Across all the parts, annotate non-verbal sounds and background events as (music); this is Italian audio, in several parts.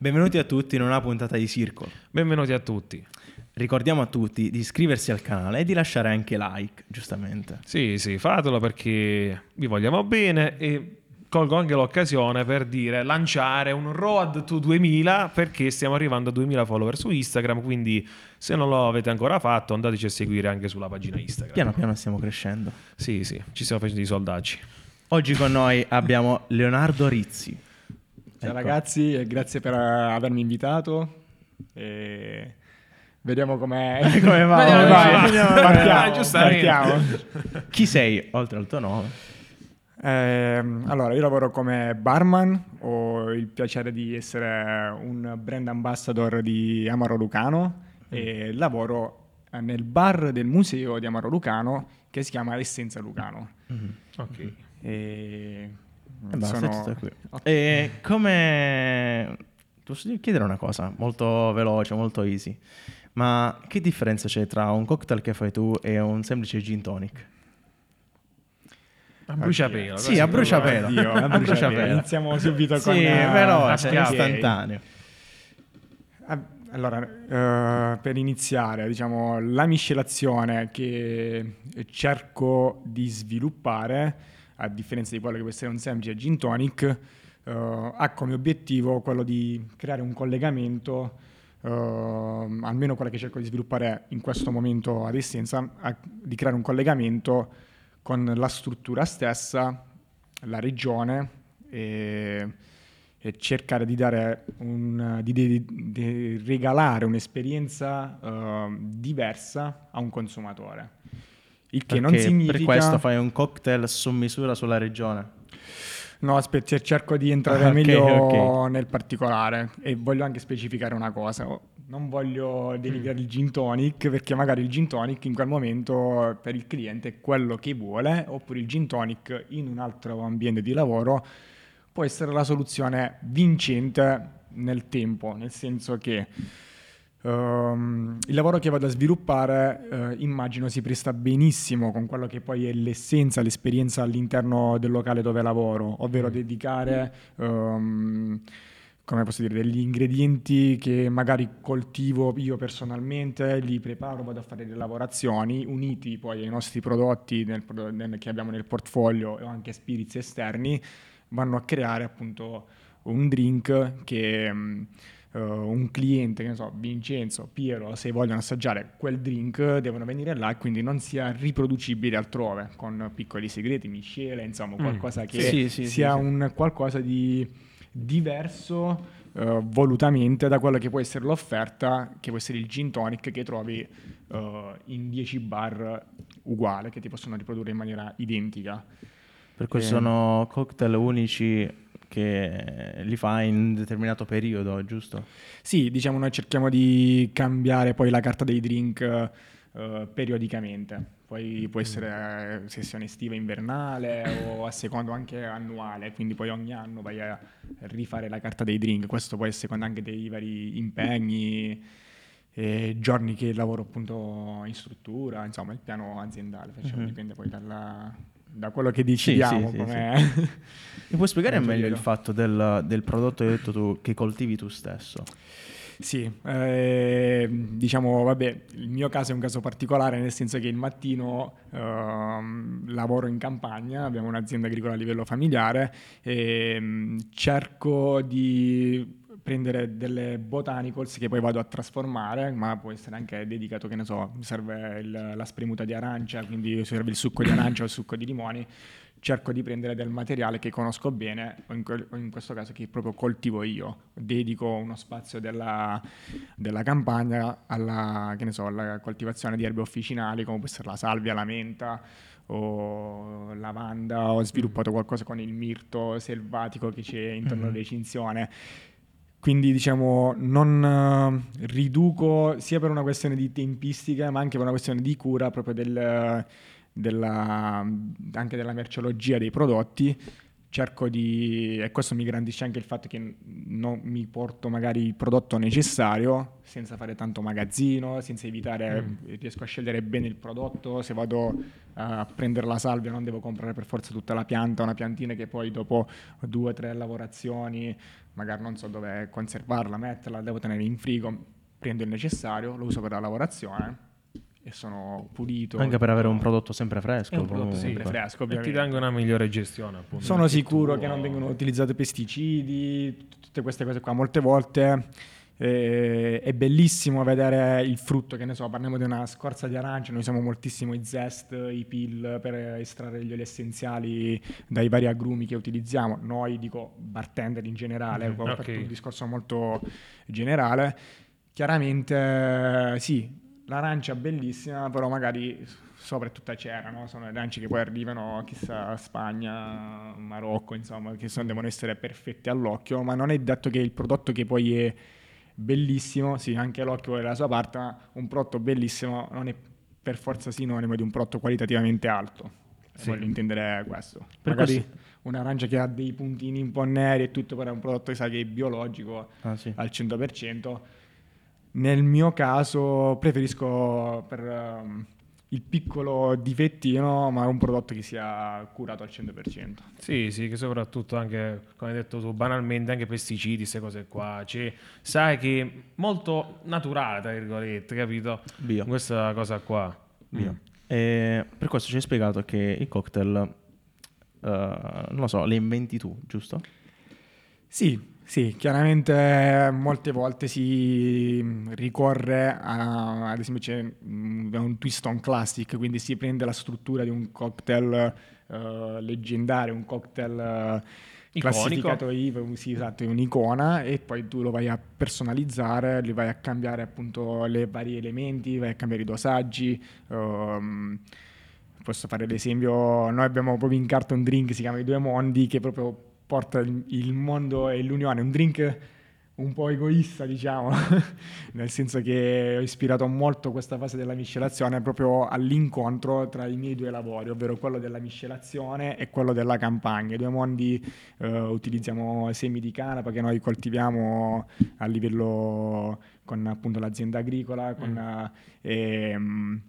Benvenuti a tutti in una puntata di Circle. Benvenuti a tutti. Ricordiamo a tutti di iscriversi al canale e di lasciare anche like, giustamente. Sì, sì, fatelo perché vi vogliamo bene e colgo anche l'occasione per dire lanciare un road to 2000 perché stiamo arrivando a 2000 follower su Instagram, quindi se non lo avete ancora fatto andateci a seguire anche sulla pagina Instagram. Piano piano stiamo crescendo. Sì, sì, ci stiamo facendo i soldacci. Oggi con noi abbiamo Leonardo Rizzi. Ciao Ecco. ragazzi e grazie per avermi invitato. E vediamo com'è. (laughs) Come va come va. Partiamo, partiamo. Chi sei oltre al tuo nome? Ehm, allora, io lavoro come barman, ho il piacere di essere un brand ambassador di Amaro Lucano e lavoro nel bar del museo di Amaro Lucano che si chiama Essenza Lucano. Ok. E E basta, sono- è tutto qui. E come... Posso dire- chiedere una cosa molto veloce, molto easy. Ma che differenza c'è tra un cocktail che fai tu e un semplice gin tonic? A bruciapelo. Sì, così a bruciapelo. Oddio, A bruciapelo. Iniziamo subito Sì, con... eh, veloce, istantaneo. Ah, Allora, eh, per iniziare, diciamo, la miscelazione che cerco di sviluppare, a differenza di quello che può essere un semplice gin tonic, eh, ha come obiettivo quello di creare un collegamento, eh, almeno quella che cerco di sviluppare in questo momento ad essenza, a- di creare un collegamento con la struttura stessa, la regione e, e cercare di un, di, di- di regalare un'esperienza eh, diversa a un consumatore. Il che non significa... per questo fai un cocktail su misura sulla regione. No, aspetta, cerco di entrare Ah, ok, meglio ok. nel particolare e voglio anche specificare una cosa. Non voglio denigrare il gin tonic perché magari il gin tonic in quel momento per il cliente è quello che vuole, oppure il gin tonic in un altro ambiente di lavoro può essere la soluzione vincente nel tempo, nel senso che ehm, il lavoro che vado a sviluppare eh, immagino si presta benissimo con quello che poi è l'essenza, l'esperienza all'interno del locale dove lavoro, ovvero dedicare ehm, come posso dire, degli ingredienti che magari coltivo io personalmente, li preparo, vado a fare le lavorazioni, uniti poi ai nostri prodotti nel nel- che abbiamo nel portfolio e anche spirits esterni, vanno a creare appunto un drink che mh, eh, un cliente, che ne so, Vincenzo, Piero, se vogliono assaggiare quel drink, devono venire là e quindi non sia riproducibile altrove, con piccoli segreti, miscele, insomma, qualcosa che Sì, sì, sia sì. un qualcosa di diverso eh, volutamente da quello che può essere l'offerta, che può essere il gin tonic che trovi eh, in 10 bar uguale, che ti possono riprodurre in maniera identica. Per cui Eh. sono cocktail unici che li fai in un determinato periodo, giusto? Sì, diciamo noi cerchiamo di cambiare poi la carta dei drink eh, periodicamente. Poi può essere eh, sessione estiva invernale o a secondo anche annuale, quindi poi ogni anno vai a rifare la carta dei drink. Questo poi a seconda anche dei vari impegni e giorni che lavoro appunto in struttura, insomma il piano aziendale, facciamo, Mhm. dipende poi dalla- da quello che decidiamo. sì, come- Mi (laughs) puoi spiegare meglio il fatto del, del prodotto che tu, che coltivi tu stesso? Sì, eh, diciamo, vabbè, il mio caso è un caso particolare nel senso che il mattino ehm, lavoro in campagna, abbiamo un'azienda agricola a livello familiare e mm, cerco di prendere delle botanicals che poi vado a trasformare, ma può essere anche dedicato, che ne so, mi serve il- la spremuta di arancia, quindi serve il succo di arancia o il succo di limoni, cerco di prendere del materiale che conosco bene, o in, quel- o in questo caso che proprio coltivo io, dedico uno spazio della, della campagna alla, che ne so, alla coltivazione di erbe officinali come può essere la salvia, la menta o lavanda, ho sviluppato qualcosa con il mirto selvatico che c'è intorno Mhm. alla recinzione. Quindi diciamo non eh, riduco sia per una questione di tempistica ma anche per una questione di cura proprio del, della, anche della merceologia dei prodotti cerco di, e questo mi grandisce anche il fatto che non mi porto magari il prodotto necessario senza fare tanto magazzino, senza evitare, mm. riesco a scegliere bene il prodotto, se vado a prendere la salvia non devo comprare per forza tutta la pianta, una piantina che poi dopo due o tre lavorazioni magari non so dove conservarla, metterla, devo tenere in frigo, prendo il necessario, lo uso per la lavorazione e sono pulito. Anche per avere un prodotto sempre fresco. un prodotto sempre fresco, ovviamente. E ti danno una migliore gestione, appunto. Sono sicuro che non vengono utilizzati pesticidi, tutte queste cose qua. Molte volte eh, è bellissimo vedere il frutto, che ne so, parliamo di una scorza di arancia, noi usiamo moltissimo i zest, i pill per estrarre gli oli essenziali dai vari agrumi che utilizziamo. Noi, dico, bartender in generale, mm, okay. un discorso molto generale. Chiaramente, sì, l'arancia bellissima, però magari sopra è tutta cera, no? sono arance che poi arrivano, chissà, Spagna, Marocco, insomma, che sono, devono essere perfette all'occhio, ma non è detto che il prodotto che poi è bellissimo, sì, anche l'occhio è la sua parte, ma un prodotto bellissimo non è per forza sinonimo di un prodotto qualitativamente alto. Sì. Voglio intendere questo. Per Magari questo... un'arancia che ha dei puntini un po' neri e tutto, però è un prodotto che sa che è biologico ah, sì. al 100%. Nel mio caso preferisco per um, il piccolo difettino, ma un prodotto che sia curato al 100%. Sì, sì, che soprattutto anche, come hai detto tu, banalmente anche pesticidi, queste cose qua. Cioè, sai che molto naturale, tra virgolette, capito? Bio. Questa cosa qua. Bio. Mm. E per questo ci hai spiegato che i cocktail, uh, non lo so, li inventi tu, giusto? Sì, sì, chiaramente molte volte si ricorre a, ad esempio c'è un twist on classic, quindi si prende la struttura di un cocktail uh, leggendario, un cocktail uh, classificato IVA, sì, esatto, è un'icona e poi tu lo vai a personalizzare, li vai a cambiare appunto le vari elementi, vai a cambiare i dosaggi. Um, posso fare l'esempio, noi abbiamo proprio in carta un drink, si chiama I Due Mondi, che proprio porta il mondo e l'unione, un drink un po' egoista, diciamo, (laughs) nel senso che ho ispirato molto questa fase della miscelazione proprio all'incontro tra i miei due lavori, ovvero quello della miscelazione e quello della campagna. I due mondi eh, utilizziamo semi di canapa che noi coltiviamo a livello con appunto l'azienda agricola, con, mm. eh, ehm,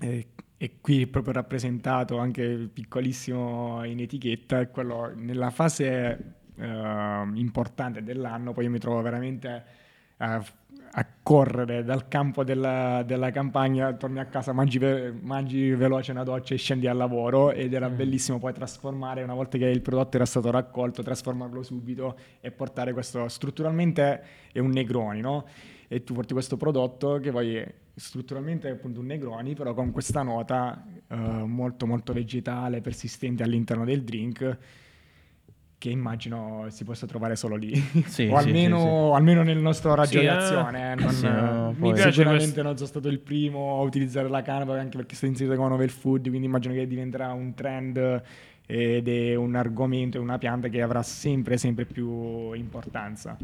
eh, e qui proprio rappresentato anche piccolissimo in etichetta, è quello nella fase uh, importante dell'anno, poi io mi trovo veramente a, a correre dal campo della, della, campagna, torni a casa, mangi, ve- mangi, veloce una doccia e scendi al lavoro ed era mm. bellissimo poi trasformare, una volta che il prodotto era stato raccolto, trasformarlo subito e portare questo, strutturalmente è un Negroni, no? E tu porti questo prodotto che poi strutturalmente è appunto un Negroni, però con questa nota uh, molto molto vegetale, persistente all'interno del drink, che immagino si possa trovare solo lì, (laughs) sì, o almeno, sì, sì. almeno, nel nostro raggio di eh. azione. Non, no, mi piace sicuramente questo... non sono stato il primo a utilizzare la canapa, anche perché sto inserito come novel food, quindi immagino che diventerà un trend ed è un argomento, una pianta che avrà sempre, sempre più importanza.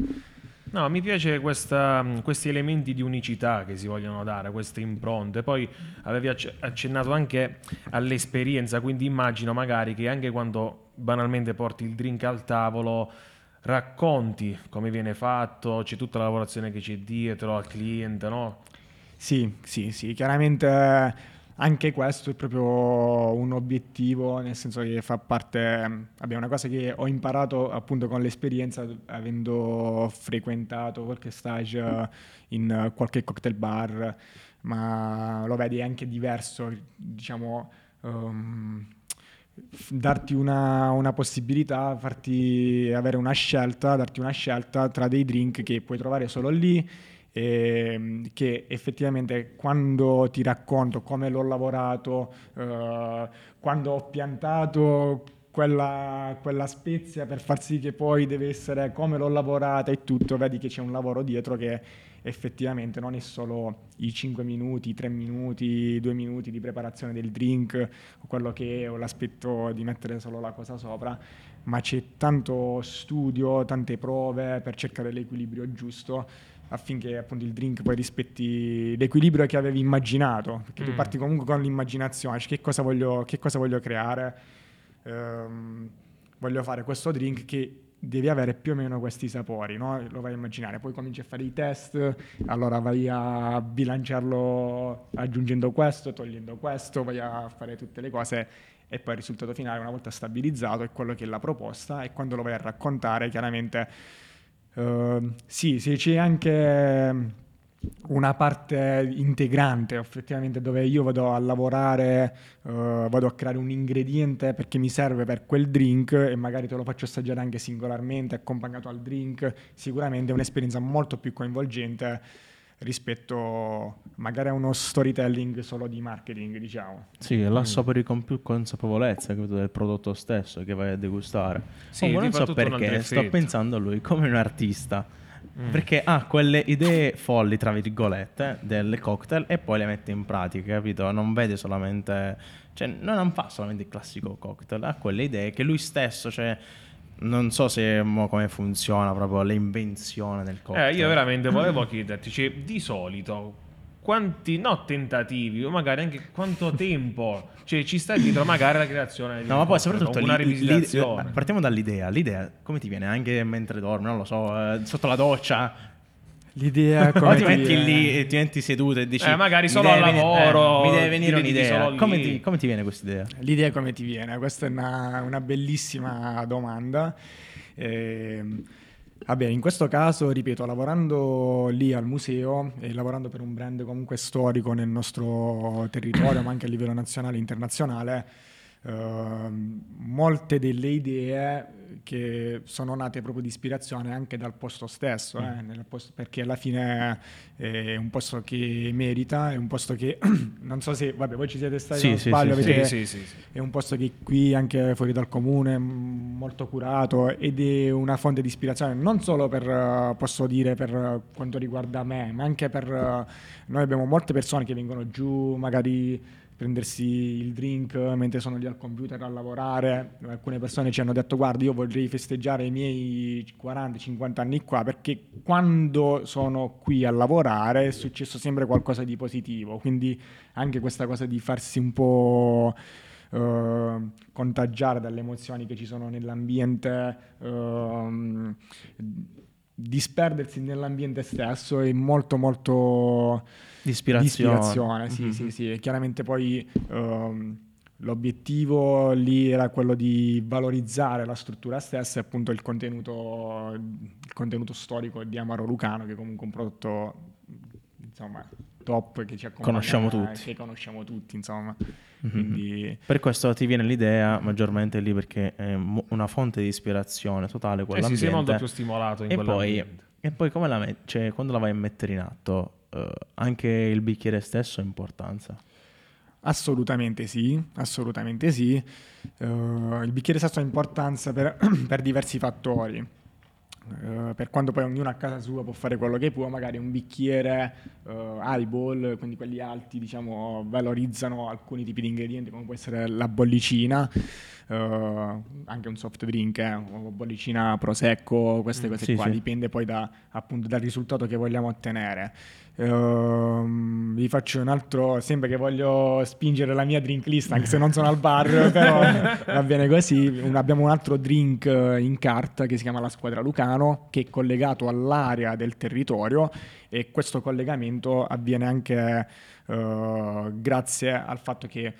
No, mi piace questa, questi elementi di unicità che si vogliono dare, queste impronte. Poi avevi accennato anche all'esperienza, quindi immagino magari che anche quando banalmente porti il drink al tavolo racconti come viene fatto, c'è tutta la lavorazione che c'è dietro al cliente, no? Sì, sì, sì, chiaramente anche questo è proprio un obiettivo, nel senso che fa parte, vabbè, una cosa che ho imparato appunto con l'esperienza, avendo frequentato qualche stage in qualche cocktail bar, ma lo vedi anche diverso, diciamo, um, darti una, una, possibilità, farti avere una scelta, darti una scelta tra dei drink che puoi trovare solo lì eh, che effettivamente quando ti racconto come l'ho lavorato, eh, quando ho piantato quella, quella, spezia per far sì che poi deve essere come l'ho lavorata e tutto, vedi che c'è un lavoro dietro che effettivamente non è solo i 5 minuti, i 3 minuti, i 2 minuti di preparazione del drink o quello che è o l'aspetto di mettere solo la cosa sopra, ma c'è tanto studio, tante prove per cercare l'equilibrio giusto affinché appunto il drink poi rispetti l'equilibrio che avevi immaginato, perché mm. tu parti comunque con l'immaginazione, cioè che cosa voglio, che cosa voglio creare. Um, voglio fare questo drink che devi avere più o meno questi sapori, no? lo vai a immaginare, poi cominci a fare i test, allora vai a bilanciarlo aggiungendo questo, togliendo questo, vai a fare tutte le cose e poi il risultato finale una volta stabilizzato è quello che è la proposta e quando lo vai a raccontare chiaramente uh, sì, sì, c'è anche una parte integrante effettivamente dove io vado a lavorare, uh, vado a creare un ingrediente perché mi serve per quel drink e magari te lo faccio assaggiare anche singolarmente, accompagnato al drink, sicuramente è un'esperienza molto più coinvolgente rispetto magari a uno storytelling solo di marketing, diciamo. Sì, la assapori con più consapevolezza capito, del prodotto stesso che vai a degustare. Sì, Oh, non so perché, sto pensando a lui come un artista. Mm. Perché ha quelle idee folli, tra virgolette, delle cocktail e poi le mette in pratica, capito? Non vede solamente... Cioè, non fa solamente il classico cocktail, ha quelle idee che lui stesso, cioè... Non so se come funziona proprio l'invenzione del cocktail. Eh, io veramente volevo (clears throat) chiederti, cioè, di solito, quanti, no tentativi, o magari anche quanto (laughs) tempo, cioè, ci sta dietro magari la creazione di No, ma poi soprattutto una rivisitazione. partiamo dall'idea. L'idea come ti viene? Anche mentre dormi, non lo so, eh, sotto la doccia. L'idea O (laughs) come ti ti metti viene? lì e ti metti seduto e dici Eh, magari "Mi solo al venire- lavoro, mi deve venire un'idea. Come ti, come ti viene questa idea? L'idea come ti viene? Questa è una, una bellissima domanda. Ehm, vabbè, in questo caso, ripeto, lavorando lì al museo e lavorando per un brand comunque storico nel nostro territorio, ma anche a livello nazionale e internazionale, molte delle idee che sono nate proprio di ispirazione anche dal posto stesso, eh, nel posto- perché alla fine è un posto che merita, è un posto che (clears throat) non so se, vabbè, voi ci siete stati, Sì, non sì, sbaglio, sì, Sì, è un posto che qui anche fuori dal comune è molto curato ed è una fonte di ispirazione non solo per, eh, posso dire, per eh, quanto riguarda me, ma anche per... eh, noi abbiamo molte persone che vengono giù magari prendersi il drink mentre sono lì al computer a lavorare. Alcune persone ci hanno detto guarda io vorrei festeggiare i miei 40-50 anni qua perché quando sono qui a lavorare è successo sempre qualcosa di positivo. Quindi anche questa cosa di farsi un po' eh, contagiare dalle emozioni che ci sono nell'ambiente, ehm, disperdersi nell'ambiente stesso è molto molto Di ispirazione. sì, Mhm. sì, sì. E chiaramente poi ehm, l'obiettivo lì era quello di valorizzare la struttura stessa e appunto il contenuto, il contenuto storico di Amaro Lucano, che è comunque un prodotto insomma top che ci Conosciamo tutti. che conosciamo tutti, insomma. Mhm. Quindi Per questo ti viene l'idea maggiormente lì perché è una fonte di ispirazione totale Eh sì, sei molto più stimolato in e poi, e poi come la met- cioè, quando la vai a mettere in atto, eh, anche il bicchiere stesso ha importanza. Assolutamente sì, assolutamente sì. Eh, il bicchiere stesso ha importanza per, (clears throat) per diversi fattori. Eh, per quanto poi ognuno a casa sua può fare quello che può, magari un bicchiere eh, highball, quindi quelli alti, diciamo, valorizzano alcuni tipi di ingredienti, come può essere la bollicina, eh, anche un soft drink, eh, o bollicina prosecco, queste Mm, cose sì, qua, sì. dipende poi da, appunto dal risultato che vogliamo ottenere. Ehm, vi faccio un altro, sembra che voglio spingere la mia drink list, anche se non sono al bar, (laughs) però va bene così. Un- abbiamo un altro drink eh, in carta che si chiama la Squadra Lucano, che è collegato all'area del territorio e questo collegamento avviene anche eh, grazie al fatto che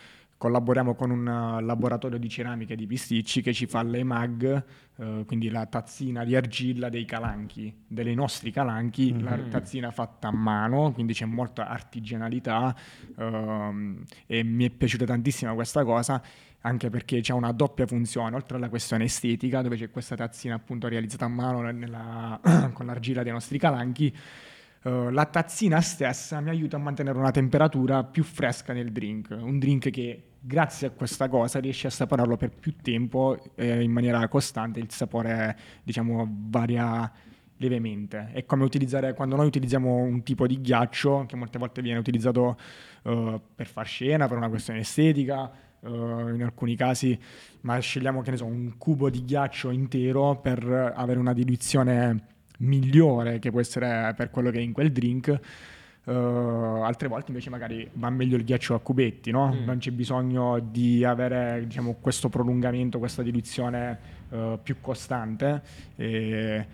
collaboriamo con un eh, laboratorio di ceramica e di pisticci che ci fa le mag, eh, quindi la tazzina di argilla dei calanchi, dei nostri calanchi, la Mhm. tazzina fatta a mano, quindi c'è molta artigianalità ehm, e mi è piaciuta tantissimo questa cosa anche perché c'è una doppia funzione, oltre alla questione estetica, dove c'è questa tazzina appunto realizzata a mano nella- (clears throat) con l'argilla dei nostri calanchi, eh, la tazzina stessa mi aiuta a mantenere una temperatura più fresca nel drink, un drink che grazie a questa cosa riesce a saporarlo per più tempo eh, in maniera costante, il sapore diciamo varia lievemente. È come utilizzare quando noi utilizziamo un tipo di ghiaccio che molte volte viene utilizzato eh, per far scena, per una questione estetica, eh, in alcuni casi, ma scegliamo che ne so, un cubo di ghiaccio intero per avere una diluizione migliore che può essere per quello che è in quel drink. Uh, altre volte invece magari va meglio il ghiaccio a cubetti, no? mm. non c'è bisogno di avere diciamo, questo prolungamento, questa diluizione uh, più costante. E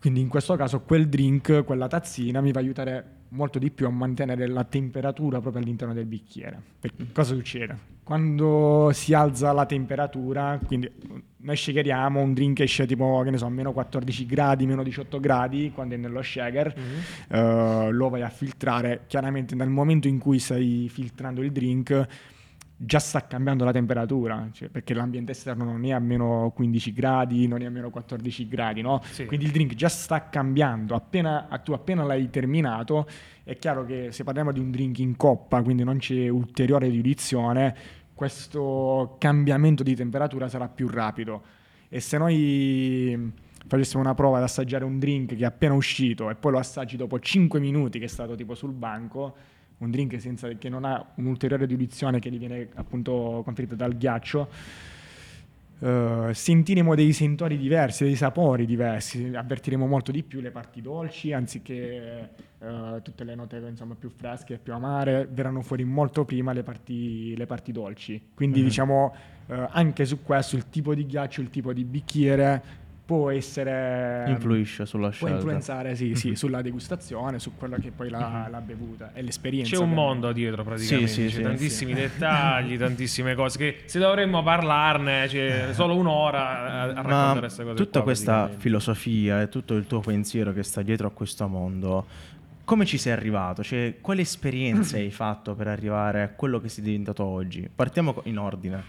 quindi in questo caso quel drink, quella tazzina mi va a aiutare molto di più a mantenere la temperatura proprio all'interno del bicchiere. Perché cosa succede? Quando si alza la temperatura, quindi noi shakeriamo, un drink esce tipo, che ne so, meno 14 gradi, meno 18 gradi, quando è nello shaker, mm-hmm. uh, lo vai a filtrare. Chiaramente nel momento in cui stai filtrando il drink già sta cambiando la temperatura, cioè perché l'ambiente esterno non è a meno 15 gradi, non è a meno 14 gradi, no? Sì. Quindi il drink già sta cambiando, appena, tu appena l'hai terminato, è chiaro che se parliamo di un drink in coppa, quindi non c'è ulteriore diluizione, questo cambiamento di temperatura sarà più rapido. E se noi facessimo una prova ad assaggiare un drink che è appena uscito e poi lo assaggi dopo 5 minuti che è stato tipo sul banco, un drink senza, che non ha un'ulteriore diluizione che gli viene appunto conferita dal ghiaccio, uh, sentiremo dei sentori diversi, dei sapori diversi, avvertiremo molto di più le parti dolci anziché uh, tutte le note insomma, più fresche e più amare, verranno fuori molto prima le parti, le parti dolci. Quindi mm-hmm. diciamo uh, anche su questo il tipo di ghiaccio, il tipo di bicchiere può essere influisce sulla scelta. può influenzare sì, sì, sulla degustazione su quella che poi la, la bevuta e l'esperienza c'è un mondo dietro praticamente. Sì, sì, c'è tantissimi dettagli (laughs) tantissime cose che se dovremmo parlarne cioè, solo un'ora a, raccontare queste cose tutta qua, questa filosofia e tutto il tuo pensiero che sta dietro a questo mondo come ci sei arrivato? Cioè, quali esperienze (clears throat) hai fatto per arrivare a quello che sei diventato oggi? Partiamo in ordine.